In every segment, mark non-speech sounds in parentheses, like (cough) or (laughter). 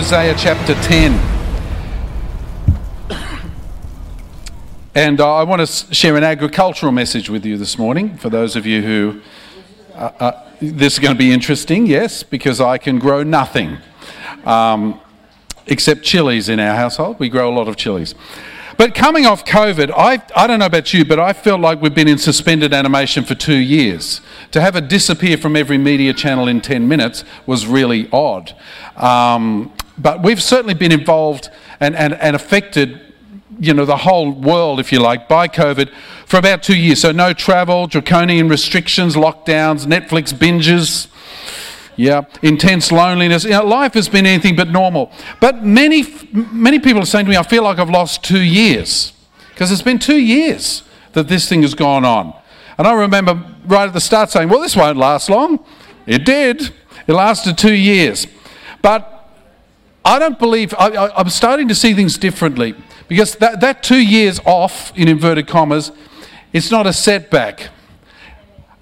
Hosea chapter 10. And uh, I want to share an agricultural message with you this morning for those of you who. Uh, uh, this is going to be interesting, yes, because I can grow nothing um, except chilies in our household. We grow a lot of chilies. But coming off COVID, I, I don't know about you, but I felt like we've been in suspended animation for two years. To have it disappear from every media channel in 10 minutes was really odd. Um, but we've certainly been involved and, and, and affected you know, the whole world, if you like, by COVID for about two years. So no travel, draconian restrictions, lockdowns, Netflix binges, yeah, intense loneliness. You know, life has been anything but normal. But many, many people are saying to me, I feel like I've lost two years because it's been two years that this thing has gone on. And I remember right at the start saying, well, this won't last long. It did. It lasted two years. But I don't believe, I, am starting to see things differently because that, that two years off, in inverted commas, it's not a setback.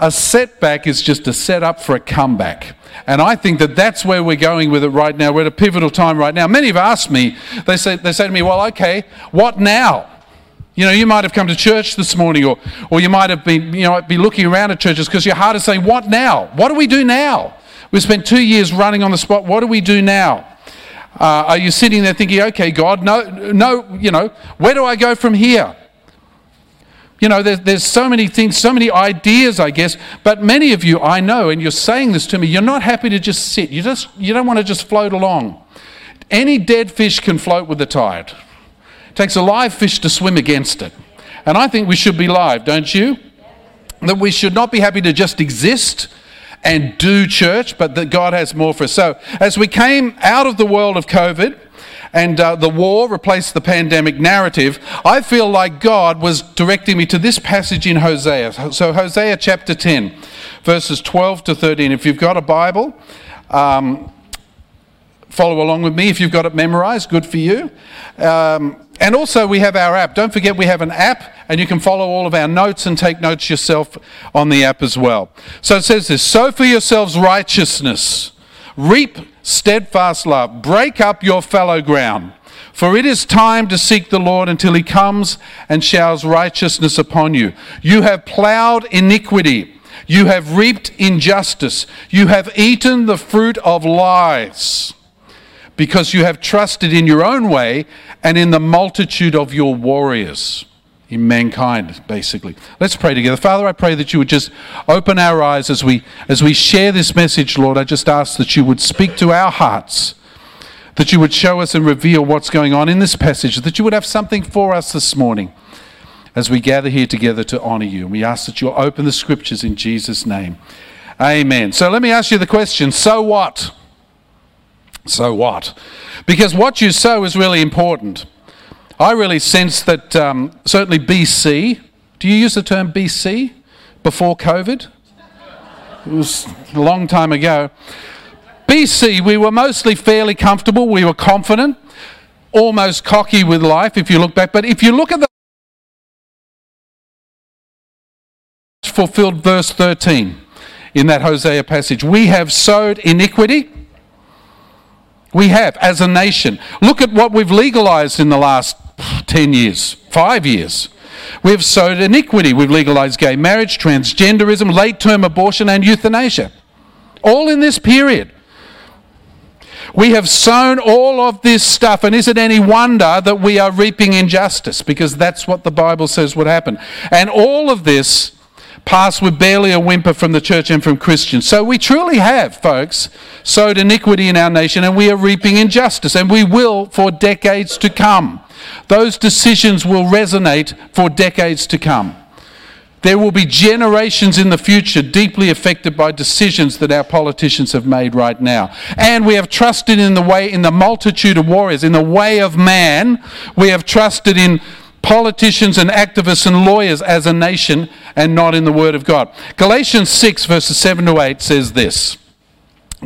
A setback is just a setup for a comeback. And I think that that's where we're going with it right now. We're at a pivotal time right now. Many have asked me, they say, they say to me, well, okay, what now? You know, you might have come to church this morning, or, or you might have been, you know, be looking around at churches because your heart is saying, what now? What do we do now? We've spent two years running on the spot. What do we do now? Uh, are you sitting there thinking, okay, God, no, no, you know, where do I go from here? You know, there's, there's so many things, so many ideas, I guess, but many of you I know, and you're saying this to me, you're not happy to just sit. You, just, you don't want to just float along. Any dead fish can float with the tide. It takes a live fish to swim against it. And I think we should be live, don't you? That we should not be happy to just exist and do church, but that God has more for us. So, as we came out of the world of COVID, and uh, the war replaced the pandemic narrative, I feel like God was directing me to this passage in Hosea. So, Hosea chapter 10, verses 12 to 13. If you've got a Bible, um, follow along with me. If you've got it memorized, good for you. Um, and also, we have our app. Don't forget, we have an app, and you can follow all of our notes and take notes yourself on the app as well. So it says this Sow for yourselves righteousness, reap steadfast love, break up your fallow ground. For it is time to seek the Lord until he comes and showers righteousness upon you. You have plowed iniquity. You have reaped injustice. You have eaten the fruit of lies because you have trusted in your own way and in the multitude of your warriors in mankind basically. Let's pray together. Father i pray that you would just open our eyes as we as we share this message lord. I just ask that you would speak to our hearts that you would show us and reveal what's going on in this passage that you would have something for us this morning as we gather here together to honor you. And we ask that you'll open the scriptures in jesus name. Amen. So let me ask you the question so what? So what? Because what you sow is really important. I really sense that um, certainly BC, do you use the term BC before COVID? It was a long time ago. BC, we were mostly fairly comfortable, we were confident, almost cocky with life if you look back. But if you look at the fulfilled verse 13 in that Hosea passage, we have sowed iniquity we have as a nation. Look at what we've legalized in the last 10 years, five years. We've sowed iniquity. We've legalized gay marriage, transgenderism, late term abortion, and euthanasia. All in this period. We have sown all of this stuff, and is it any wonder that we are reaping injustice? Because that's what the Bible says would happen. And all of this passed with barely a whimper from the church and from Christians. So we truly have, folks, sowed iniquity in our nation and we are reaping injustice, and we will for decades to come. Those decisions will resonate for decades to come. There will be generations in the future deeply affected by decisions that our politicians have made right now. And we have trusted in the way, in the multitude of warriors, in the way of man. We have trusted in politicians and activists and lawyers as a nation and not in the Word of God. Galatians 6, verses 7 to 8 says this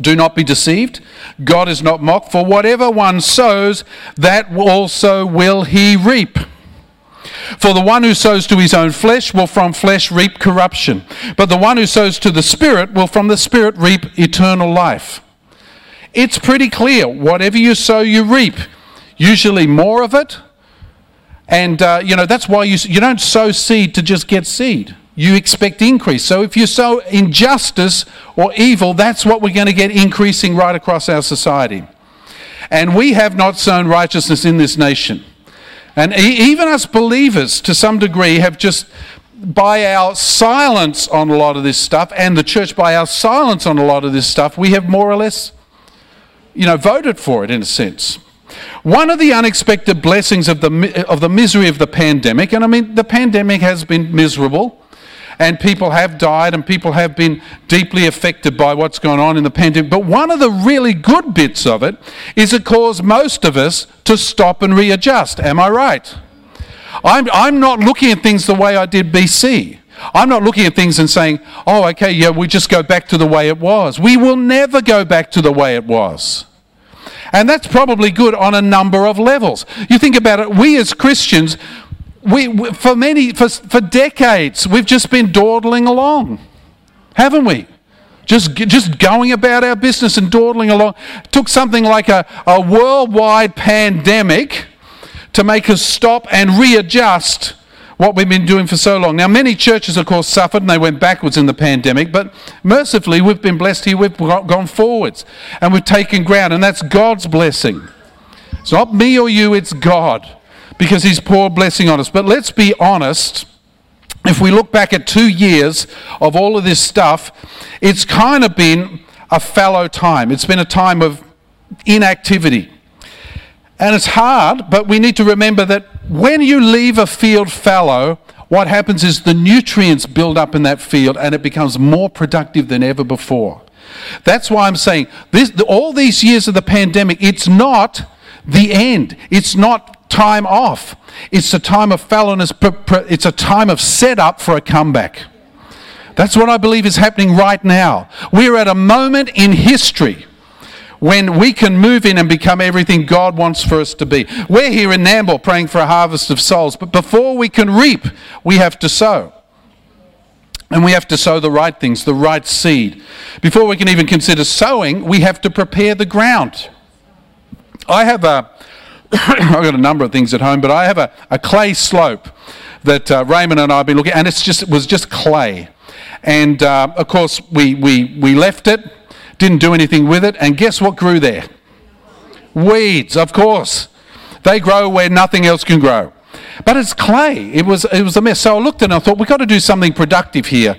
Do not be deceived. God is not mocked, for whatever one sows, that also will he reap. For the one who sows to his own flesh will from flesh reap corruption, but the one who sows to the Spirit will from the Spirit reap eternal life. it's pretty clear. Whatever you sow, you reap. Usually more of it. And, uh, you know, that's why you, you don't sow seed to just get seed. You expect increase. So if you sow injustice or evil, that's what we're going to get increasing right across our society. And we have not sown righteousness in this nation. And even us believers, to some degree, have just, by our silence on a lot of this stuff, and the church by our silence on a lot of this stuff, we have more or less, you know, voted for it in a sense. One of the unexpected blessings of the, of the misery of the pandemic, and I mean, the pandemic has been miserable, and people have died and people have been deeply affected by what's going on in the pandemic. But one of the really good bits of it is it caused most of us to stop and readjust. Am I right? I'm, I'm not looking at things the way I did BC. I'm not looking at things and saying, oh, okay, yeah, we just go back to the way it was. We will never go back to the way it was. And that's probably good on a number of levels. You think about it, we as Christians, we, we, for many, for, for decades, we've just been dawdling along, haven't we? Just, just going about our business and dawdling along. It took something like a, a worldwide pandemic to make us stop and readjust what we've been doing for so long. Now, many churches, of course, suffered and they went backwards in the pandemic, but mercifully, we've been blessed here. We've gone forwards and we've taken ground, and that's God's blessing. It's not me or you, it's God because He's poured blessing on us. But let's be honest. If we look back at two years of all of this stuff, it's kind of been a fallow time. It's been a time of inactivity. And it's hard, but we need to remember that when you leave a field fallow, what happens is the nutrients build up in that field and it becomes more productive than ever before. That's why I'm saying this, all these years of the pandemic, it's not the end. It's not time off. It's a time of fallowness, it's a time of setup for a comeback. That's what I believe is happening right now. We're at a moment in history when we can move in and become everything God wants for us to be. We're here in Nambour praying for a harvest of souls, but before we can reap, we have to sow. And we have to sow the right things, the right seed. Before we can even consider sowing, we have to prepare the ground. I have a, (coughs) I've got a number of things at home, but I have a, a clay slope that uh, Raymond and I have been looking at, and it's just, it was just clay. And uh, of course, we, we, we left it, didn't do anything with it, and guess what grew there? Weeds, of course. They grow where nothing else can grow. But it's clay. It was, it was a mess. So I looked and I thought, we've got to do something productive here.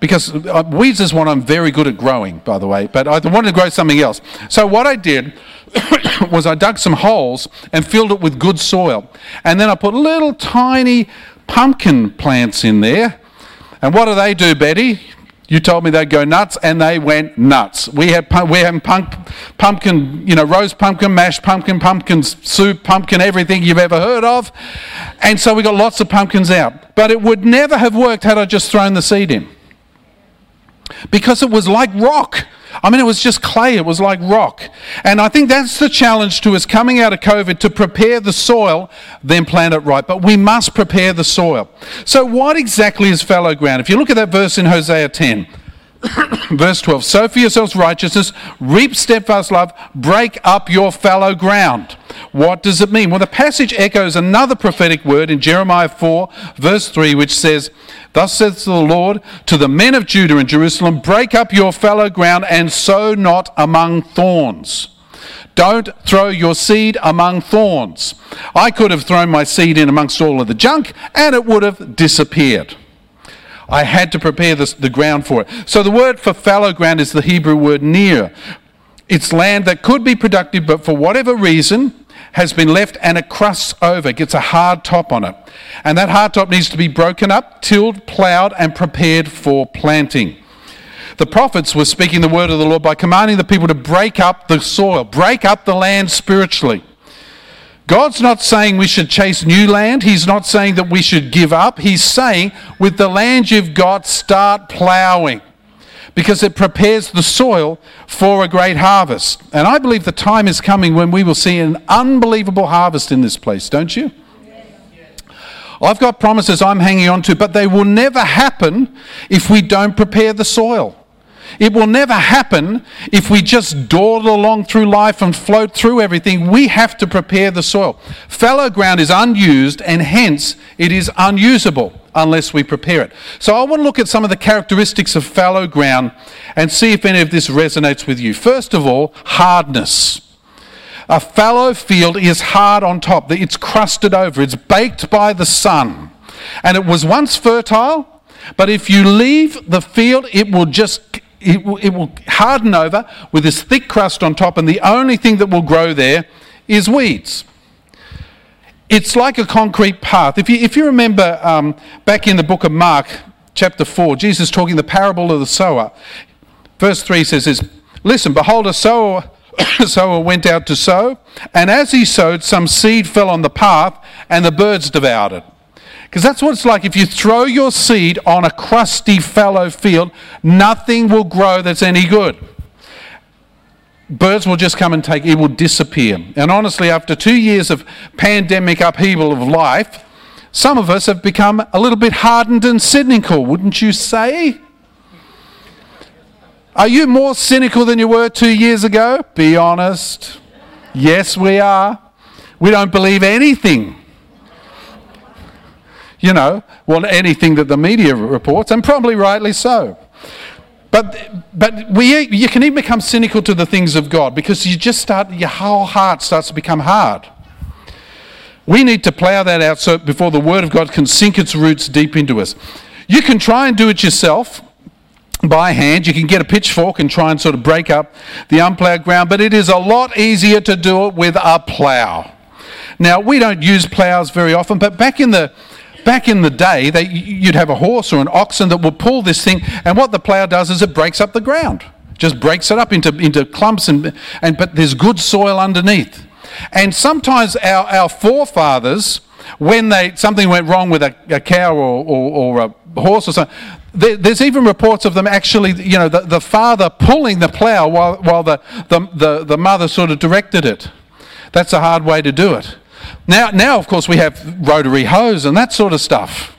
Because uh, weeds is one I'm very good at growing, by the way, but I wanted to grow something else. So what I did (coughs) (coughs) was I dug some holes and filled it with good soil. And then I put little tiny pumpkin plants in there. And what do they do, Betty? You told me they'd go nuts, and they went nuts. We had we had pump, pumpkin, you know, roast pumpkin, mashed pumpkin, pumpkin soup, pumpkin, everything you've ever heard of, and so we got lots of pumpkins out. But it would never have worked had I just thrown the seed in, because it was like rock. I mean, it was just clay, it was like rock. And I think that's the challenge to us coming out of COVID to prepare the soil, then plant it right. But we must prepare the soil. So, what exactly is fallow ground? If you look at that verse in Hosea 10, verse 12 sow for yourselves righteousness, reap steadfast love, break up your fallow ground. What does it mean? Well, the passage echoes another prophetic word in Jeremiah 4, verse 3, which says, Thus says the Lord to the men of Judah and Jerusalem, break up your fallow ground and sow not among thorns. Don't throw your seed among thorns. I could have thrown my seed in amongst all of the junk and it would have disappeared. I had to prepare this, the ground for it. So the word for fallow ground is the Hebrew word nir. It's land that could be productive, but for whatever reason has been left and it crusts over, gets a hard top on it. And that hard top needs to be broken up, tilled, ploughed, and prepared for planting. The prophets were speaking the word of the Lord by commanding the people to break up the soil, break up the land spiritually. God's not saying we should chase new land. He's not saying that we should give up. He's saying, with the land you've got, start ploughing because it prepares the soil for a great harvest. And I believe the time is coming when we will see an unbelievable harvest in this place, don't you? I've got promises I'm hanging on to, but they will never happen if we don't prepare the soil. It will never happen if we just dawdle along through life and float through everything. We have to prepare the soil. Fallow ground is unused and hence it is unusable unless we prepare it. So I want to look at some of the characteristics of fallow ground and see if any of this resonates with you. First of all, hardness. A fallow field is hard on top, it's crusted over, it's baked by the sun. And it was once fertile, but if you leave the field, it will just it will, it will harden over with this thick crust on top, and the only thing that will grow there is weeds. It's like a concrete path. If you, if you remember um, back in the book of Mark, chapter 4, Jesus talking the parable of the sower. Verse 3 says this Listen, behold, a sower (coughs) sower went out to sow, and as he sowed, some seed fell on the path, and the birds devoured it. Because that's what it's like. If you throw your seed on a crusty, fallow field, nothing will grow that's any good. Birds will just come and take it, will disappear. And honestly, after two years of pandemic upheaval of life, some of us have become a little bit hardened and cynical, wouldn't you say? Are you more cynical than you were two years ago? Be honest. Yes, we are. We don't believe anything. You know, want anything that the media reports, and probably rightly so. But, but we, you can even become cynical to the things of God because you just start, your whole heart starts to become hard. We need to plow that out so before the Word of God can sink its roots deep into us. You can try and do it yourself by hand. You can get a pitchfork and try and sort of break up the unplowed ground, but it is a lot easier to do it with a plow. Now, we don't use plows very often, but back in the back in the day, they, you'd have a horse or an oxen that would pull this thing, and what the plow does is it breaks up the ground, just breaks it up into, into clumps, and, and but there's good soil underneath. And sometimes our, our forefathers, when they something went wrong with a, a cow or, or, or a horse or something, there's even reports of them actually, you know, the, the father pulling the plough while, while the, the, the, the mother sort of directed it. That's a hard way to do it. Now, now, of course, we have rotary hoes and that sort of stuff.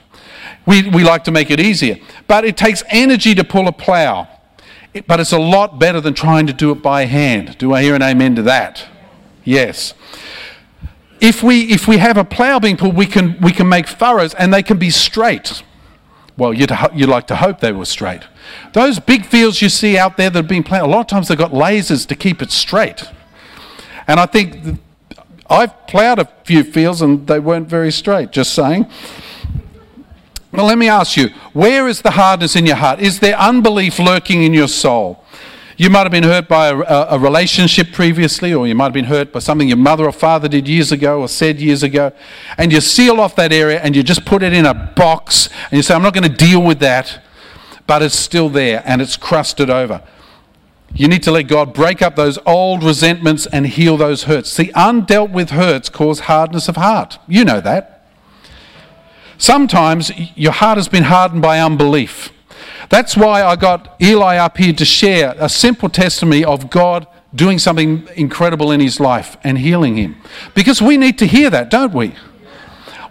We, we like to make it easier. But it takes energy to pull a plough. It, but it's a lot better than trying to do it by hand. Do I hear an amen to that? Yes. If we, if we have a plough being pulled, we can, we can make furrows and they can be straight. Well, you'd, you'd like to hope they were straight. Those big fields you see out there that have been planted, a lot of times they've got lasers to keep it straight. And I think I've ploughed a few fields and they weren't very straight, just saying. Well, let me ask you where is the hardness in your heart? Is there unbelief lurking in your soul? You might have been hurt by a, a, relationship previously, or you might have been hurt by something your mother or father did years ago or said years ago, and you seal off that area and you just put it in a box and you say, I'm not going to deal with that, but it's still there and it's crusted over. You need to let God break up those old resentments and heal those hurts. The undealt with hurts cause hardness of heart. You know that. Sometimes your heart has been hardened by unbelief. That's why I got Eli up here to share a simple testimony of God doing something incredible in his life and healing him. Because we need to hear that, don't we?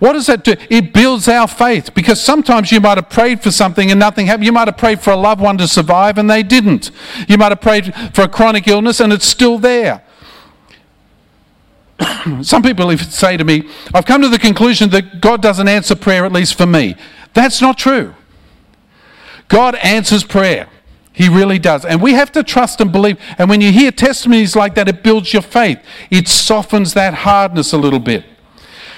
What does that do? It builds our faith because sometimes you might have prayed for something and nothing happened. You might have prayed for a loved one to survive and they didn't. You might have prayed for a chronic illness and it's still there. (coughs) Some people say to me, I've come to the conclusion that God doesn't answer prayer, at least for me. That's not true. God answers prayer. He really does. And we have to trust and believe. And when you hear testimonies like that, it builds your faith. It softens that hardness a little bit.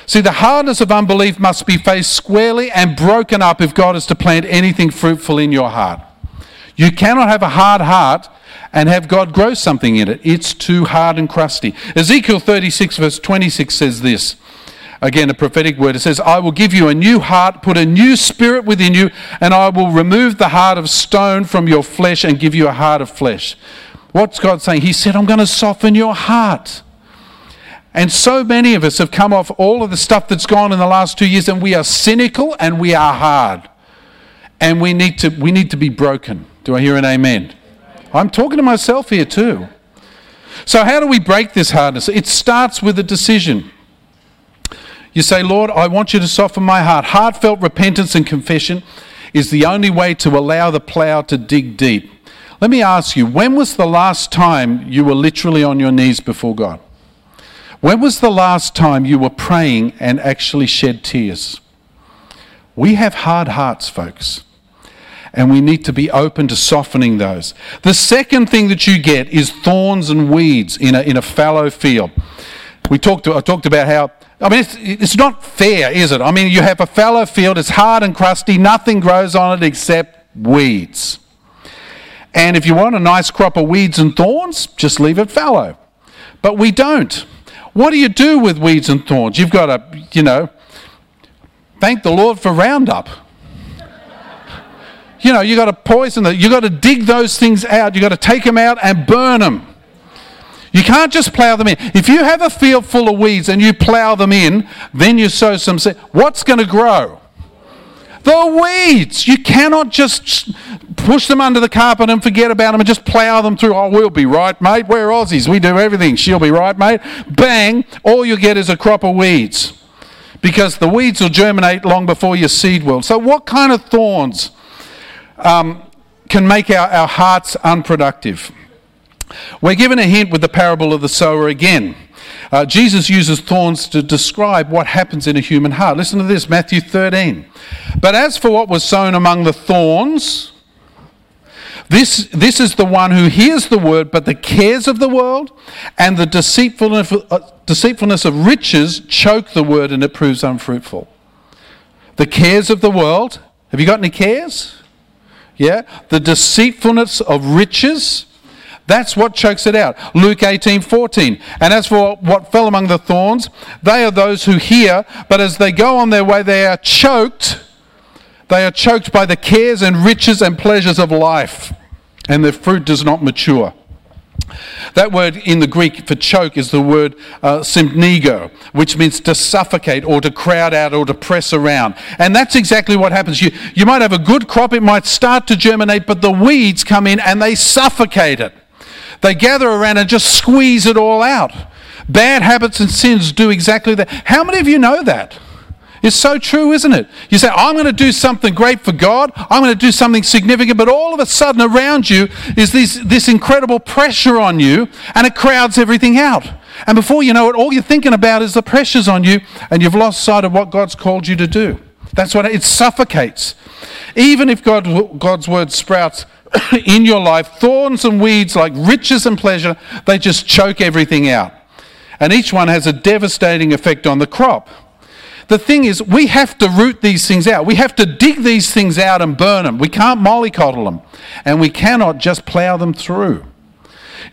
See, the hardness of unbelief must be faced squarely and broken up if God is to plant anything fruitful in your heart. You cannot have a hard heart and have God grow something in it. It's too hard and crusty. Ezekiel 36, verse 26 says this Again, a prophetic word. It says, I will give you a new heart, put a new spirit within you, and I will remove the heart of stone from your flesh and give you a heart of flesh. What's God saying? He said, I'm going to soften your heart. And so many of us have come off all of the stuff that's gone in the last two years, and we are cynical and we are hard. And we need to, we need to be broken. Do I hear an amen? I'm talking to myself here too. So, how do we break this hardness? It starts with a decision. You say, Lord, I want you to soften my heart. Heartfelt repentance and confession is the only way to allow the plow to dig deep. Let me ask you, when was the last time you were literally on your knees before God? When was the last time you were praying and actually shed tears? We have hard hearts, folks, and we need to be open to softening those. The second thing that you get is thorns and weeds in a, in a fallow field. We talked, I talked about how I mean, it's, it's not fair, is it? I mean, you have a fallow field, it's hard and crusty, nothing grows on it except weeds. And if you want a nice crop of weeds and thorns, just leave it fallow. But we don't. What do you do with weeds and thorns? You've got to, you know, thank the Lord for Roundup. you know, you've got to poison them. You've got to dig those things out. You've got to take them out and burn them. You can't just plow them in. If you have a field full of weeds and you plow them in, then you sow some seed. What's going to grow? The weeds. You cannot just push them under the carpet and forget about them and just plow them through. Oh, we'll be right, mate. We're Aussies. We do everything. She'll be right, mate. Bang. All you get is a crop of weeds because the weeds will germinate long before your seed will. So, what kind of thorns um, can make our, our hearts unproductive? We're given a hint with the parable of the sower again. Uh, Jesus uses thorns to describe what happens in a human heart. Listen to this Matthew 13. But as for what was sown among the thorns, this, this is the one who hears the word, but the cares of the world and the deceitfulness, uh, deceitfulness of riches choke the word and it proves unfruitful. The cares of the world. Have you got any cares? Yeah? The deceitfulness of riches that's what chokes it out. Luke 18 14. And as for what fell among the thorns, they are those who hear, but as they go on their way, they are choked. They are choked by the cares and riches and pleasures of life, and their fruit does not mature. That word in the Greek for choke is the word uh, which means to suffocate or to crowd out or to press around. And that's exactly what happens. You, you might have a good crop, it might start to germinate, but the weeds come in and they suffocate it. They gather around and just squeeze it all out. Bad habits and sins do exactly that. How many of you know that? It's so true, isn't it? You say, I'm going to do something great for God, I'm going to do something significant, but all of a sudden around you is this, this incredible pressure on you, and it crowds everything out. And before you know it, all you're thinking about is the pressures on you, and you've lost sight of what God's called you to do. That's what it suffocates. Even if God, God's word sprouts (coughs) in your life, thorns and weeds like riches and pleasure, they just choke everything out. And each one has a devastating effect on the crop. The thing is, we have to root these things out. We have to dig these things out and burn them. We can't mollycoddle them. And we cannot just plow them through.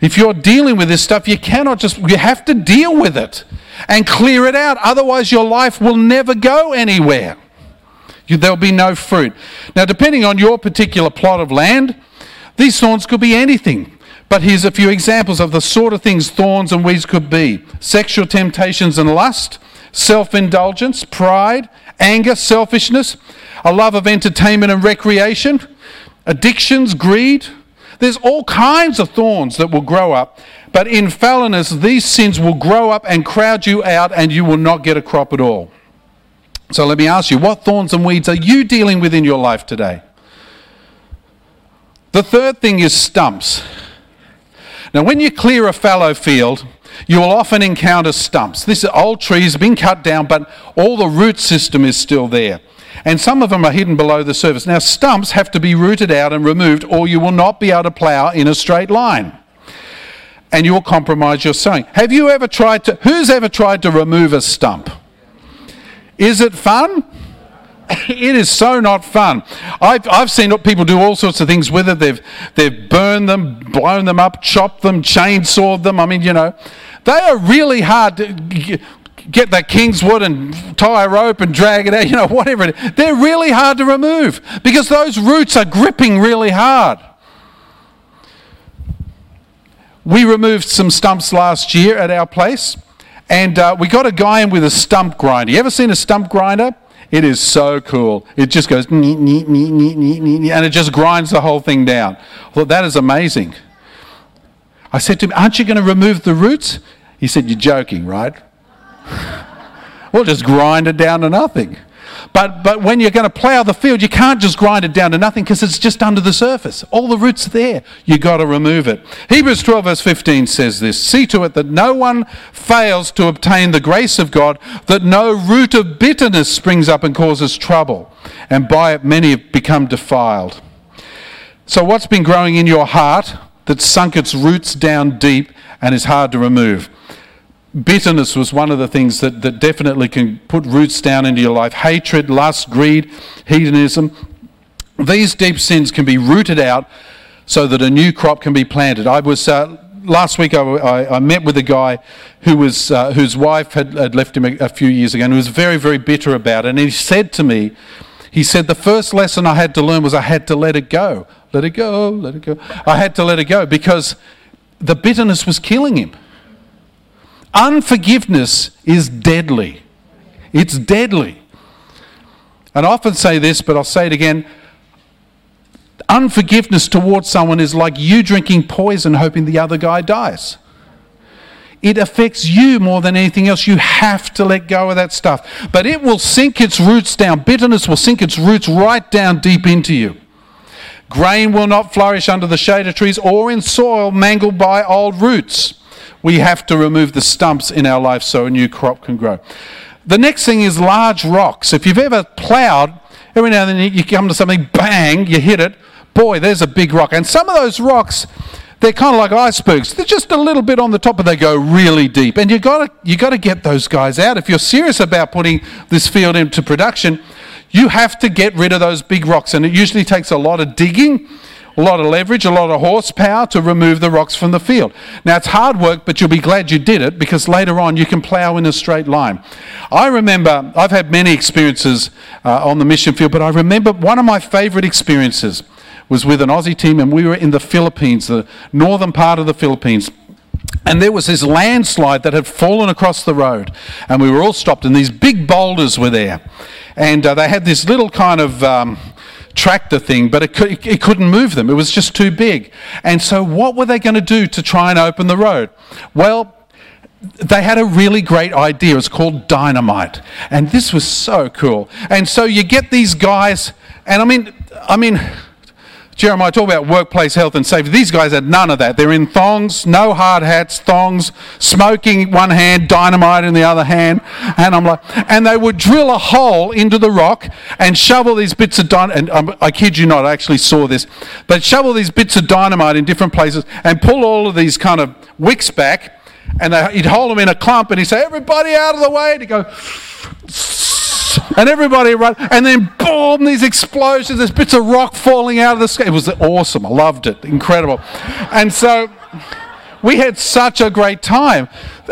If you're dealing with this stuff, you cannot just, you have to deal with it and clear it out. Otherwise, your life will never go anywhere. There'll be no fruit. Now, depending on your particular plot of land, these thorns could be anything. But here's a few examples of the sort of things thorns and weeds could be sexual temptations and lust, self indulgence, pride, anger, selfishness, a love of entertainment and recreation, addictions, greed. There's all kinds of thorns that will grow up. But in fallowness, these sins will grow up and crowd you out, and you will not get a crop at all. So let me ask you, what thorns and weeds are you dealing with in your life today? The third thing is stumps. Now, when you clear a fallow field, you will often encounter stumps. This old trees, been cut down, but all the root system is still there. And some of them are hidden below the surface. Now, stumps have to be rooted out and removed, or you will not be able to plough in a straight line. And you will compromise your sowing. Have you ever tried to, who's ever tried to remove a stump? Is it fun? (laughs) it is so not fun. I've, I've seen people do all sorts of things with it. They've, they've burned them, blown them up, chopped them, chainsawed them. I mean, you know, they are really hard to get that Kingswood and tie a rope and drag it out, (laughs) you know, whatever it is. They're really hard to remove because those roots are gripping really hard. We removed some stumps last year at our place, and uh, we got a guy in with a stump grinder. You ever seen a stump grinder? It is so cool. It just goes, nee, nee, nee, nee, nee, nee, and it just grinds the whole thing down. Thought, that is amazing. I said to him, Aren't you going to remove the roots? He said, You're joking, right? (laughs) we'll just grind it down to nothing. But, but when you're going to plough the field, you can't just grind it down to nothing because it's just under the surface. All the roots are there. You've got to remove it. Hebrews 12, verse 15 says this See to it that no one fails to obtain the grace of God, that no root of bitterness springs up and causes trouble, and by it many have become defiled. So, what's been growing in your heart that's sunk its roots down deep and is hard to remove? Bitterness was one of the things that, that definitely can put roots down into your life. Hatred, lust, greed, hedonism. These deep sins can be rooted out so that a new crop can be planted. I was. Uh, last week I, I, I, met with a guy who was, uh, whose wife had, had left him a, a, few years ago and he was very, very bitter about it. And he said to me, he said, the first lesson I had to learn was I had to let it go. Let it go, let it go. I had to let it go because the bitterness was killing him. Unforgiveness is deadly. It's deadly. And I often say this, but I'll say it again. Unforgiveness towards someone is like you drinking poison hoping the other guy dies. It affects you more than anything else. You have to let go of that stuff. But it will sink its roots down. Bitterness will sink its roots right down deep into you. Grain will not flourish under the shade of trees or in soil mangled by old roots we have to remove the stumps in our life so a new crop can grow. The next thing is large rocks. If you've ever ploughed, every now and then you come to something, bang, you hit it. Boy, there's a big rock. And some of those rocks, they're kind of like icebergs. They're just a little bit on the top, but they go really deep. And you've got to you got to get those guys out. If you're serious about putting this field into production, you have to get rid of those big rocks. And it usually takes a lot of digging a lot of leverage, a lot of horsepower to remove the rocks from the field. Now, it's hard work, but you'll be glad you did it because later on you can plough in a straight line. I remember, I've had many experiences uh, on the mission field, but I remember one of my favourite experiences was with an Aussie team, and we were in the Philippines, the northern part of the Philippines. And there was this landslide that had fallen across the road, and we were all stopped, and these big boulders were there. And uh, they had this little kind of um, tractor thing, but it, could, it couldn't move them. It was just too big. And so, what were they going to do to try and open the road? Well, they had a really great idea. It's called dynamite. And this was so cool. And so you get these guys, and I mean, I mean, Jeremiah talk about workplace health and safety. These guys had none of that. They're in thongs, no hard hats, thongs, smoking one hand, dynamite in the other hand. And I'm like, and they would drill a hole into the rock and shovel these bits of dynamite. And um, I kid you not, I actually saw this. They'd shovel these bits of dynamite in different places and pull all of these kind of wicks back. And they, he'd hold them in a clump and he'd say, everybody out of the way. And he'd go, (laughs) and everybody run, and then boom, these explosions, there's bits of rock falling out of the sky. It was awesome. I loved it. Incredible. And so we had such a great time.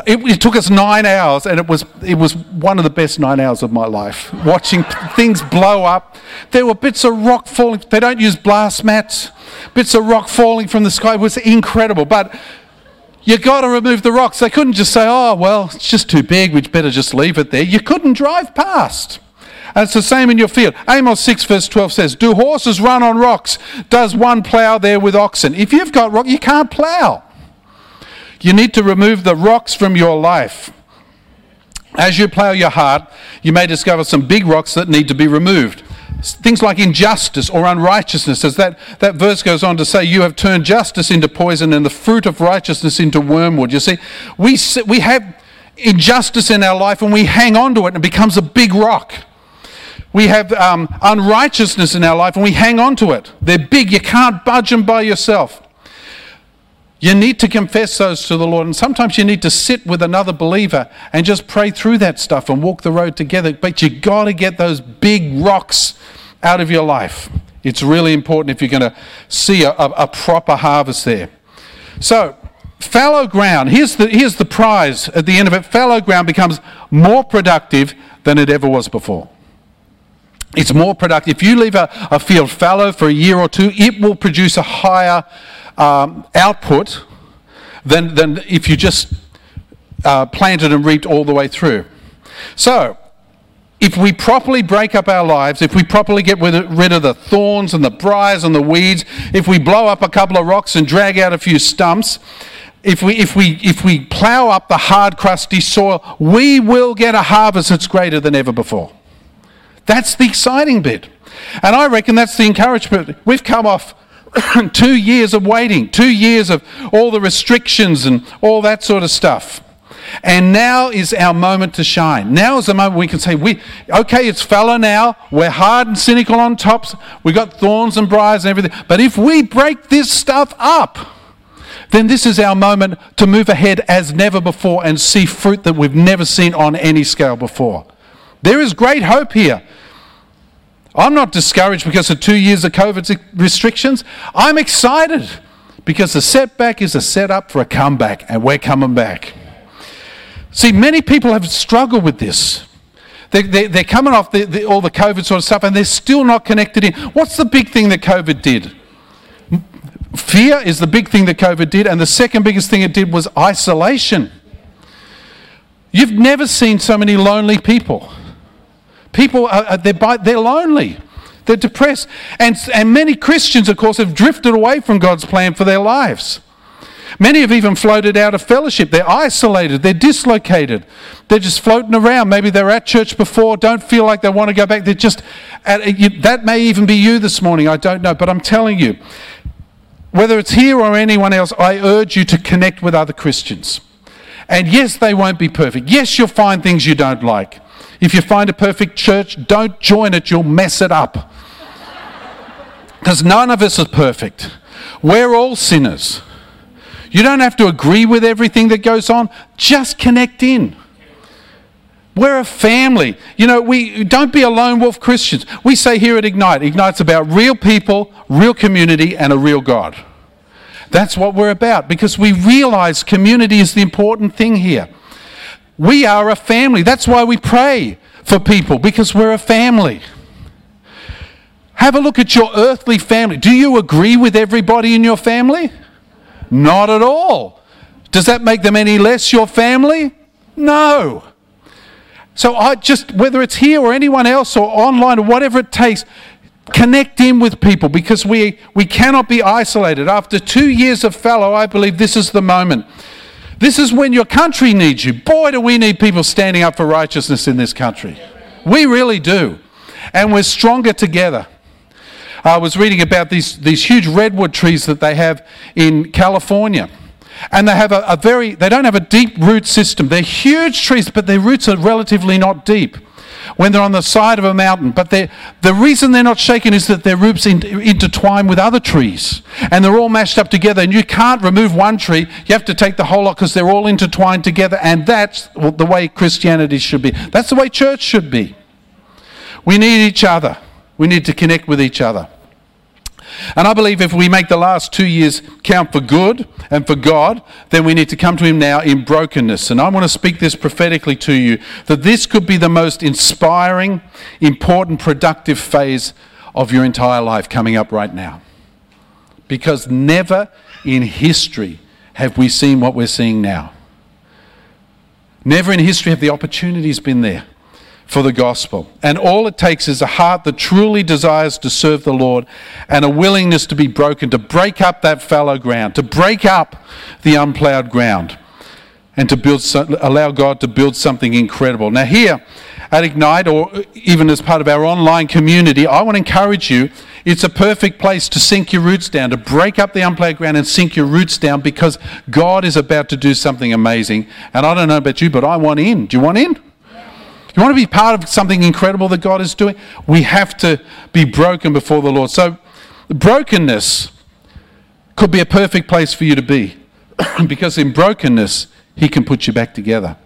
It, it, took us nine hours, and it was it was one of the best nine hours of my life. Watching things blow up. There were bits of rock falling. They don't use blast mats. Bits of rock falling from the sky it was incredible. But you got to remove the rocks. They couldn't just say, oh, well, it's just too big, we'd better just leave it there. You couldn't drive past. And it's the same in your field. Amos 6, verse 12 says, Do horses run on rocks? Does one plough there with oxen? If you've got rock, you can't plough. You need to remove the rocks from your life. As you plough your heart, you may discover some big rocks that need to be removed. Things like injustice or unrighteousness, as that, that verse goes on to say, you have turned justice into poison and the fruit of righteousness into wormwood. You see, we, we have injustice in our life and we hang on to it and it becomes a big rock. We have um, unrighteousness in our life and we hang on to it. They're big, you can't budge them by yourself. You need to confess those to the Lord, and sometimes you need to sit with another believer and just pray through that stuff and walk the road together. But you got to get those big rocks out of your life. It's really important if you're going to see a, a, proper harvest there. So, fallow ground, here's the, here's the prize at the end of it fallow ground becomes more productive than it ever was before. It's more productive. If you leave a, a field fallow for a year or two, it will produce a higher um, output than, than if you just uh, planted and reaped all the way through. So, if we properly break up our lives, if we properly get rid of the thorns and the briars and the weeds, if we blow up a couple of rocks and drag out a few stumps, if we, if we, if we plow up the hard, crusty soil, we will get a harvest that's greater than ever before. That's the exciting bit. And I reckon that's the encouragement. We've come off (coughs) two years of waiting, two years of all the restrictions and all that sort of stuff. And now is our moment to shine. Now is the moment we can say, we, okay, it's fallow now. We're hard and cynical on tops. We've got thorns and briars and everything. But if we break this stuff up, then this is our moment to move ahead as never before and see fruit that we've never seen on any scale before. There is great hope here. I'm not discouraged because of two years of COVID restrictions. I'm excited because the setback is a setup for a comeback, and we're coming back. See, many people have struggled with this. They, they, they're coming off the, the, all the COVID sort of stuff and they're still not connected in. What's the big thing that COVID did? Fear is the big thing that COVID did, and the second biggest thing it did was isolation. You've never seen so many lonely people. People, are, they're, they're lonely. They're depressed. And, and many Christians, of course, have drifted away from God's plan for their lives. Many have even floated out of fellowship. They're isolated, they're dislocated, they're just floating around. Maybe they're at church before, don't feel like they want to go back. They're just, at, uh, you, that may even be you this morning, I don't know. But I'm telling you, whether it's here or anyone else, I urge you to connect with other Christians. And yes, they won't be perfect. Yes, you'll find things you don't like. If you find a perfect church, don't join it, you'll mess it up. Because none of us are perfect. We're all sinners. You don't have to agree with everything that goes on, just connect in. We're a family. You know, we don't be a lone wolf Christians. We say here at Ignite, Ignite's about real people, real community, and a real God. That's what we're about because we realize community is the important thing here. We are a family. That's why we pray for people because we're a family. Have a look at your earthly family. Do you agree with everybody in your family? Not at all. Does that make them any less your family? No. So I just, whether it's here or anyone else or online or whatever it takes, connect in with people because we, we cannot be isolated. After two years of fallow, I believe this is the moment. This is when your country needs you. Boy, do we need people standing up for righteousness in this country. We really do. And we're stronger together. I was reading about these, these huge redwood trees that they have in California and they have a, a, very they don't have a deep root system they're huge trees but their roots are relatively not deep when they're on the side of a mountain. But the reason they're not shaken is that their roots in, intertwine with other trees. And they're all mashed up together. And you can't remove one tree. You have to take the whole lot because they're all intertwined together. And that's the way christianity should be. That's the way church should be. We need each other. We need to connect with each other and I believe if we make the last two years count for good and for God, then we need to come to Him now in brokenness. And I want to speak this prophetically to you that this could be the most inspiring, important, productive phase of your entire life coming up right now. Because never in history have we seen what we're seeing now. Never in history have the opportunities been there for the gospel. And all it takes is a heart that truly desires to serve the Lord and a willingness to be broken, to break up that fallow ground, to break up the unplowed ground, and to build, allow God to build something incredible. Now, here at Ignite, or even as part of our online community, I want to encourage you. It's a perfect place to sink your roots down, to break up the unplowed ground and sink your roots down because God is about to do something amazing. And I don't know about you, but I want in. Do you want in? You want to be part of something incredible that God is doing? We have to be broken before the Lord. So, brokenness could be a perfect place for you to be (coughs) because in brokenness, He can put you back together.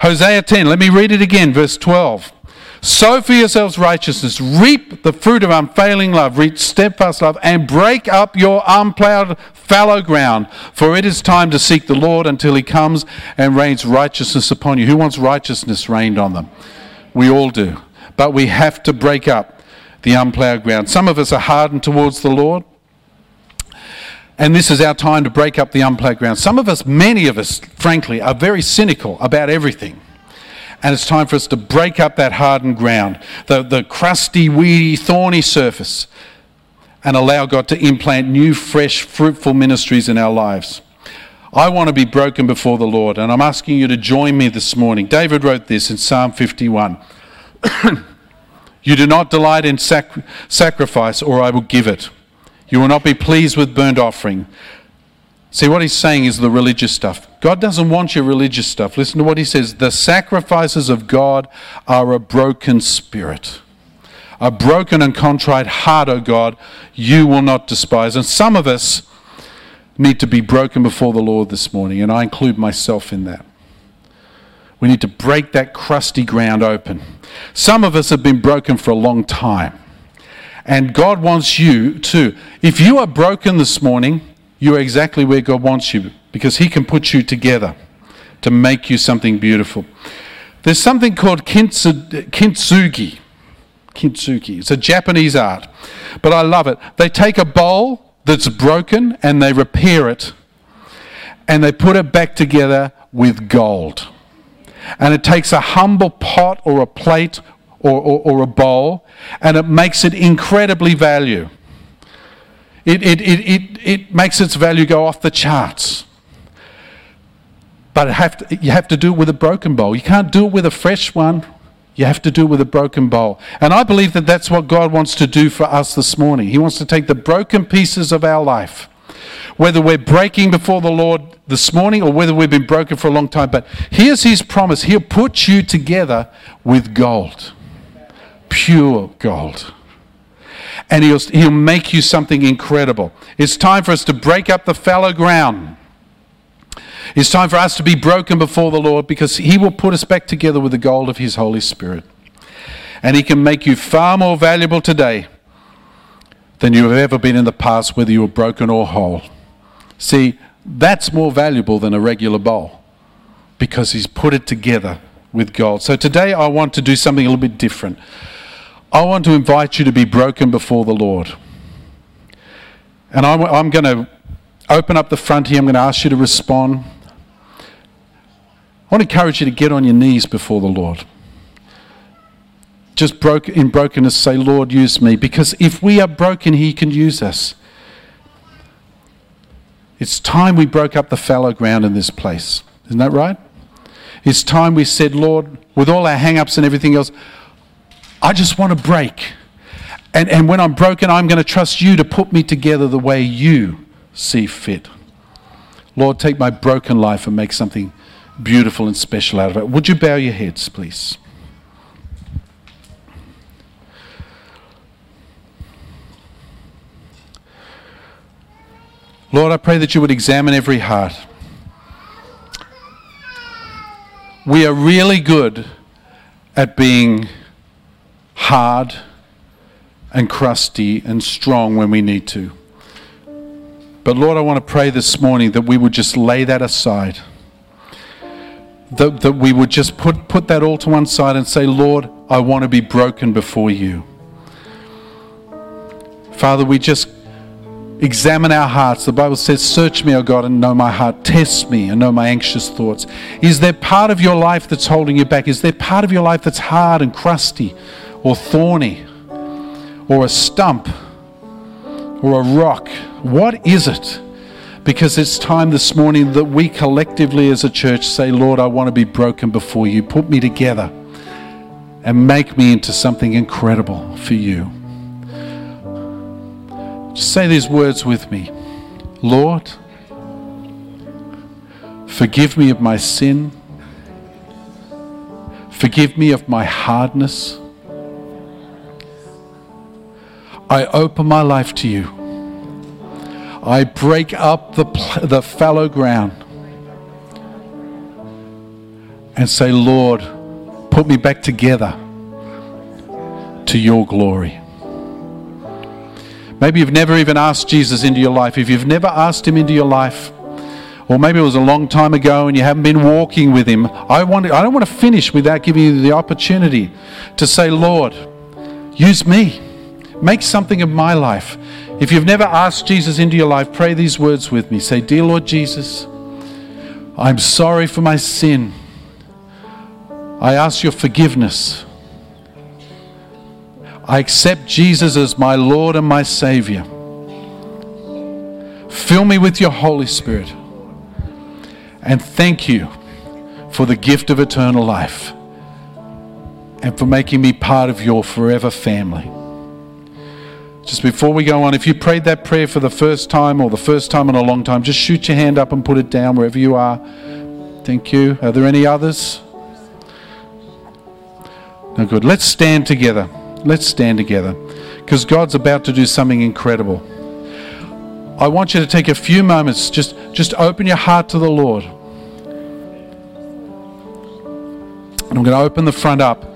Hosea 10, let me read it again, verse 12. Sow for yourselves righteousness, reap the fruit of unfailing love, reap steadfast love, and break up your unplowed fallow ground. For it is time to seek the Lord until he comes and rains righteousness upon you. Who wants righteousness rained on them? We all do. But we have to break up the unplowed ground. Some of us are hardened towards the Lord. And this is our time to break up the unplowed ground. Some of us, many of us, frankly, are very cynical about everything. And it's time for us to break up that hardened ground, the, the crusty, weedy, thorny surface, and allow God to implant new, fresh, fruitful ministries in our lives. I want to be broken before the Lord, and I'm asking you to join me this morning. David wrote this in Psalm 51. (coughs) You do not delight in sac- sacrifice, or I will give it. You will not be pleased with burnt offering. See, what he's saying is the religious stuff. God doesn't want your religious stuff. Listen to what he says The sacrifices of God are a broken spirit. A broken and contrite heart, O God, you will not despise. And some of us need to be broken before the Lord this morning, and I include myself in that. We need to break that crusty ground open. Some of us have been broken for a long time. And God wants you to. If you are broken this morning, you are exactly where God wants you because He can put you together to make you something beautiful. There's something called kintsugi. Kintsugi. It's a Japanese art, but I love it. They take a bowl that's broken and they repair it and they put it back together with gold. And it takes a humble pot or a plate or, or, or a bowl and it makes it incredibly value. It, it, it, it, it makes its value go off the charts. But have to, you have to do it with a broken bowl. You can't do it with a fresh one. You have to do it with a broken bowl. And I believe that that's what God wants to do for us this morning. He wants to take the broken pieces of our life, whether we're breaking before the Lord this morning or whether we've been broken for a long time. But here's His promise He'll put you together with gold, pure gold and he'll, he'll make you something incredible. It's time for us to break up the fallow ground. It's time for us to be broken before the Lord because He will put us back together with the gold of His Holy Spirit. And He can make you far more valuable today than you have ever been in the past, whether you were broken or whole. See, that's more valuable than a regular bowl because He's put it together with gold. So today I want to do something a little bit different. I want to invite you to be broken before the Lord. And I'm, I'm going to open up the front here. I'm going to ask you to respond. I want to encourage you to get on your knees before the Lord. Just broke, in brokenness, say, Lord, use me. Because if we are broken, He can use us. It's time we broke up the fallow ground in this place. Isn't that right? It's time we said, Lord, with all our hang ups and everything else, I just want to break. And, and when I'm broken, I'm going to trust you to put me together the way you see fit. Lord, take my broken life and make something beautiful and special out of it. Would you bow your heads, please? Lord, I pray that you would examine every heart. We are really good at being hard and crusty and strong when we need to. But Lord, I want to pray this morning that we would just lay that aside. That, that we would just put, put that all to one side and say, Lord, I want to be broken before you. Father, we just examine our hearts. The Bible says, Search me, O God, and know my heart. Test me and know my anxious thoughts. Is there part of your life that's holding you back? Is there part of your life that's hard and crusty? Or thorny or a stump or a rock? What is it? Because it's time this morning that we collectively as a church say, Lord, I want to be broken before you. Put me together and make me into something incredible for you. Just say these words with me Lord, forgive me of my sin. Forgive me of my hardness. I open my life to you. I break up the, the fallow ground and say, Lord, put me back together to your glory. Maybe you've never even asked Jesus into your life. If you've never asked him into your life, or maybe it was a long time ago and you haven't been walking with him, I, want to, I don't want to finish without giving you the opportunity to say, Lord, use me. Make something of my life. If you've never asked Jesus into your life, pray these words with me. Say, Dear Lord Jesus, I'm sorry for my sin. I ask your forgiveness. I accept Jesus as my Lord and my Savior. Fill me with your Holy Spirit. And thank you for the gift of eternal life. and for making me part of your forever family. Just before we go on, if you prayed that prayer for the first time or the first time in a long time, just shoot your hand up and put it down wherever you are. Thank you. Are there any others? No, good. Let's stand together. Let's stand together because God's about to do something incredible. I want you to take a few moments, just, just open your heart to the Lord. And I'm going to open the front up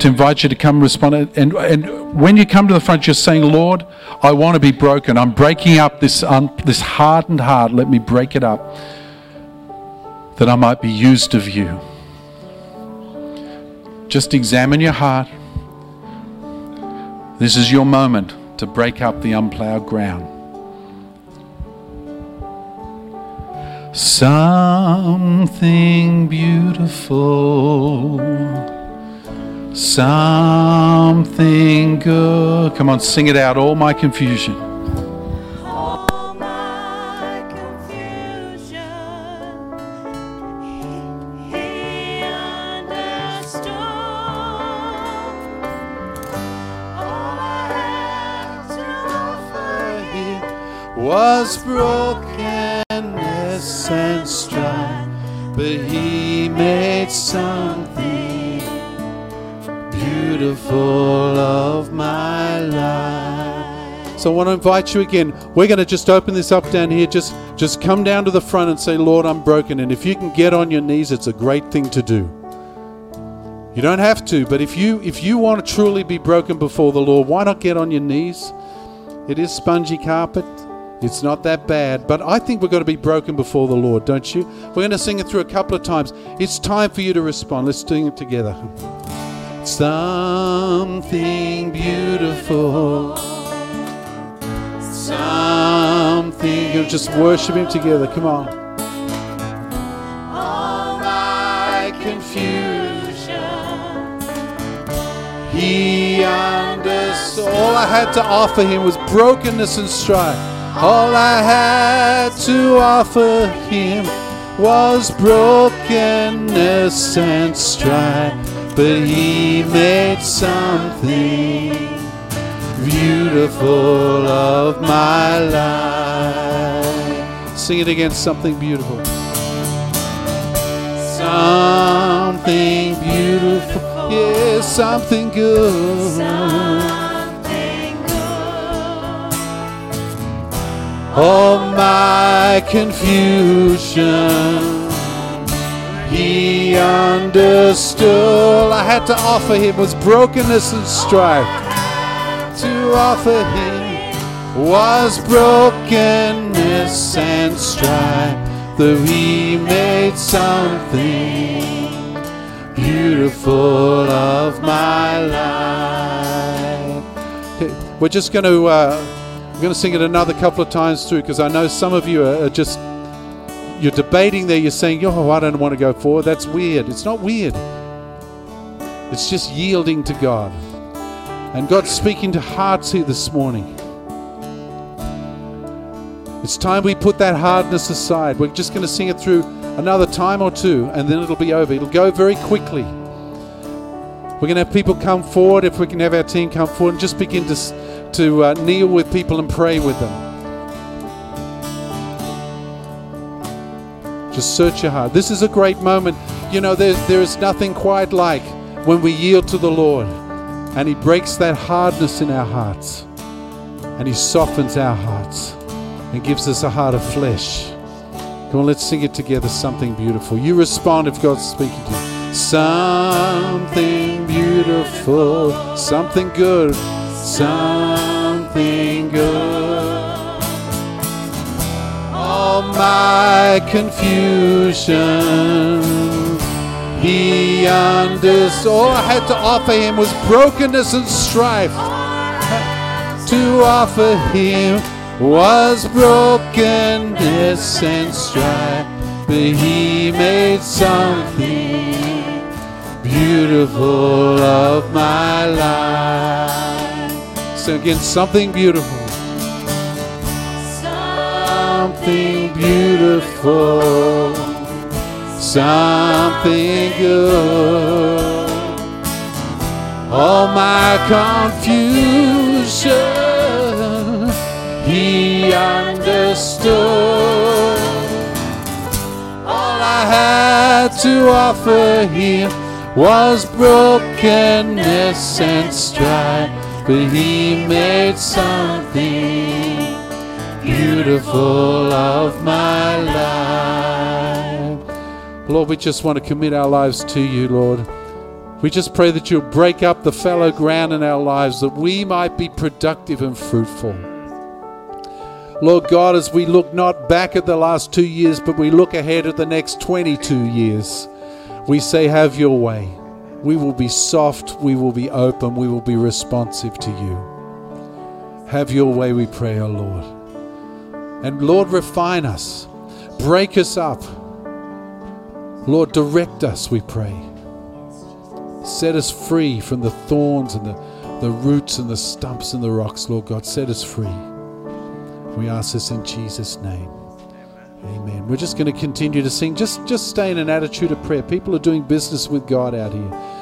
to invite you to come respond. And, and when you come to the front, you're saying, Lord, I want to be broken. I'm breaking up this, un, this hardened heart. Let me break it up that I might be used of you. Just examine your heart. This is your moment to break up the unplowed ground. Something beautiful, something good. Come on, sing it out, all my confusion. All my confusion, He understood. All I had to offer was brokenness and strife, but he made something beautiful of my life. So I want to invite you again. We're going to just open this up down here. Just just come down to the front and say, Lord, I'm broken. And if you can get on your knees, it's a great thing to do. You don't have to, but if you if you want to truly be broken before the Lord, why not get on your knees? It is spongy carpet. It's not that bad, but I think we're going to be broken before the Lord, don't you? We're going to sing it through a couple of times. It's time for you to respond. Let's sing it together. Something beautiful. Something. You'll just worship Him together. Come on. all my confusion. He understood. All I had to offer him was brokenness and strife. All I had to offer him was brokenness and strife. But he made something beautiful of my life. Sing it again, something beautiful. Something beautiful. Yeah, something good. Something good. All my confusion, understood. I had to offer him was brokenness and strife. To offer him was brokenness and strife. Though he made something beautiful of my life. We're just going to uh, we're going to sing it another couple of times through because I know some of you are just you're debating there. You're saying, "Oh, I don't want to go forward." That's weird. It's not weird. It's just yielding to God, and God's speaking to hearts here this morning. It's time we put that hardness aside. We're just going to sing it through another time or two, and then it'll be over. It'll go very quickly. We're going to have people come forward. If we can have our team come forward and just begin to, to uh, kneel with people and pray with them. Just search your heart. This is a great moment. You know, there, there is nothing quite like when we yield to the Lord and He breaks that hardness in our hearts and He softens our hearts and gives us a heart of flesh. Come on, let's sing it together. Something beautiful. You respond if God's speaking to you. Something beautiful, something good, something my confusion, He understood. All I had to offer Him was brokenness and strife to offer him was brokenness and strife, but he made something beautiful of my life. So again, something beautiful, beautiful, something good. All my confusion, he understood. All I had to offer him was brokenness and strife, but he made something beautiful of my life. Lord, we just want to commit our lives to you, Lord. We just pray that you'll break up the fallow ground in our lives that we might be productive and fruitful. Lord God, as we look not back at the last two years, but we look ahead at the next 22 years, we say, Have your way. We will be soft, we will be open, we will be responsive to you. Have your way, we pray, O Lord. And Lord, refine us, break us up. Lord, direct us, we pray. Set us free from the thorns and the, the roots and the stumps and the rocks, Lord God. Set us free. We ask this in Jesus' name. Amen. We're just going to continue to sing. Just, just stay in an attitude of prayer. People are doing business with God out here.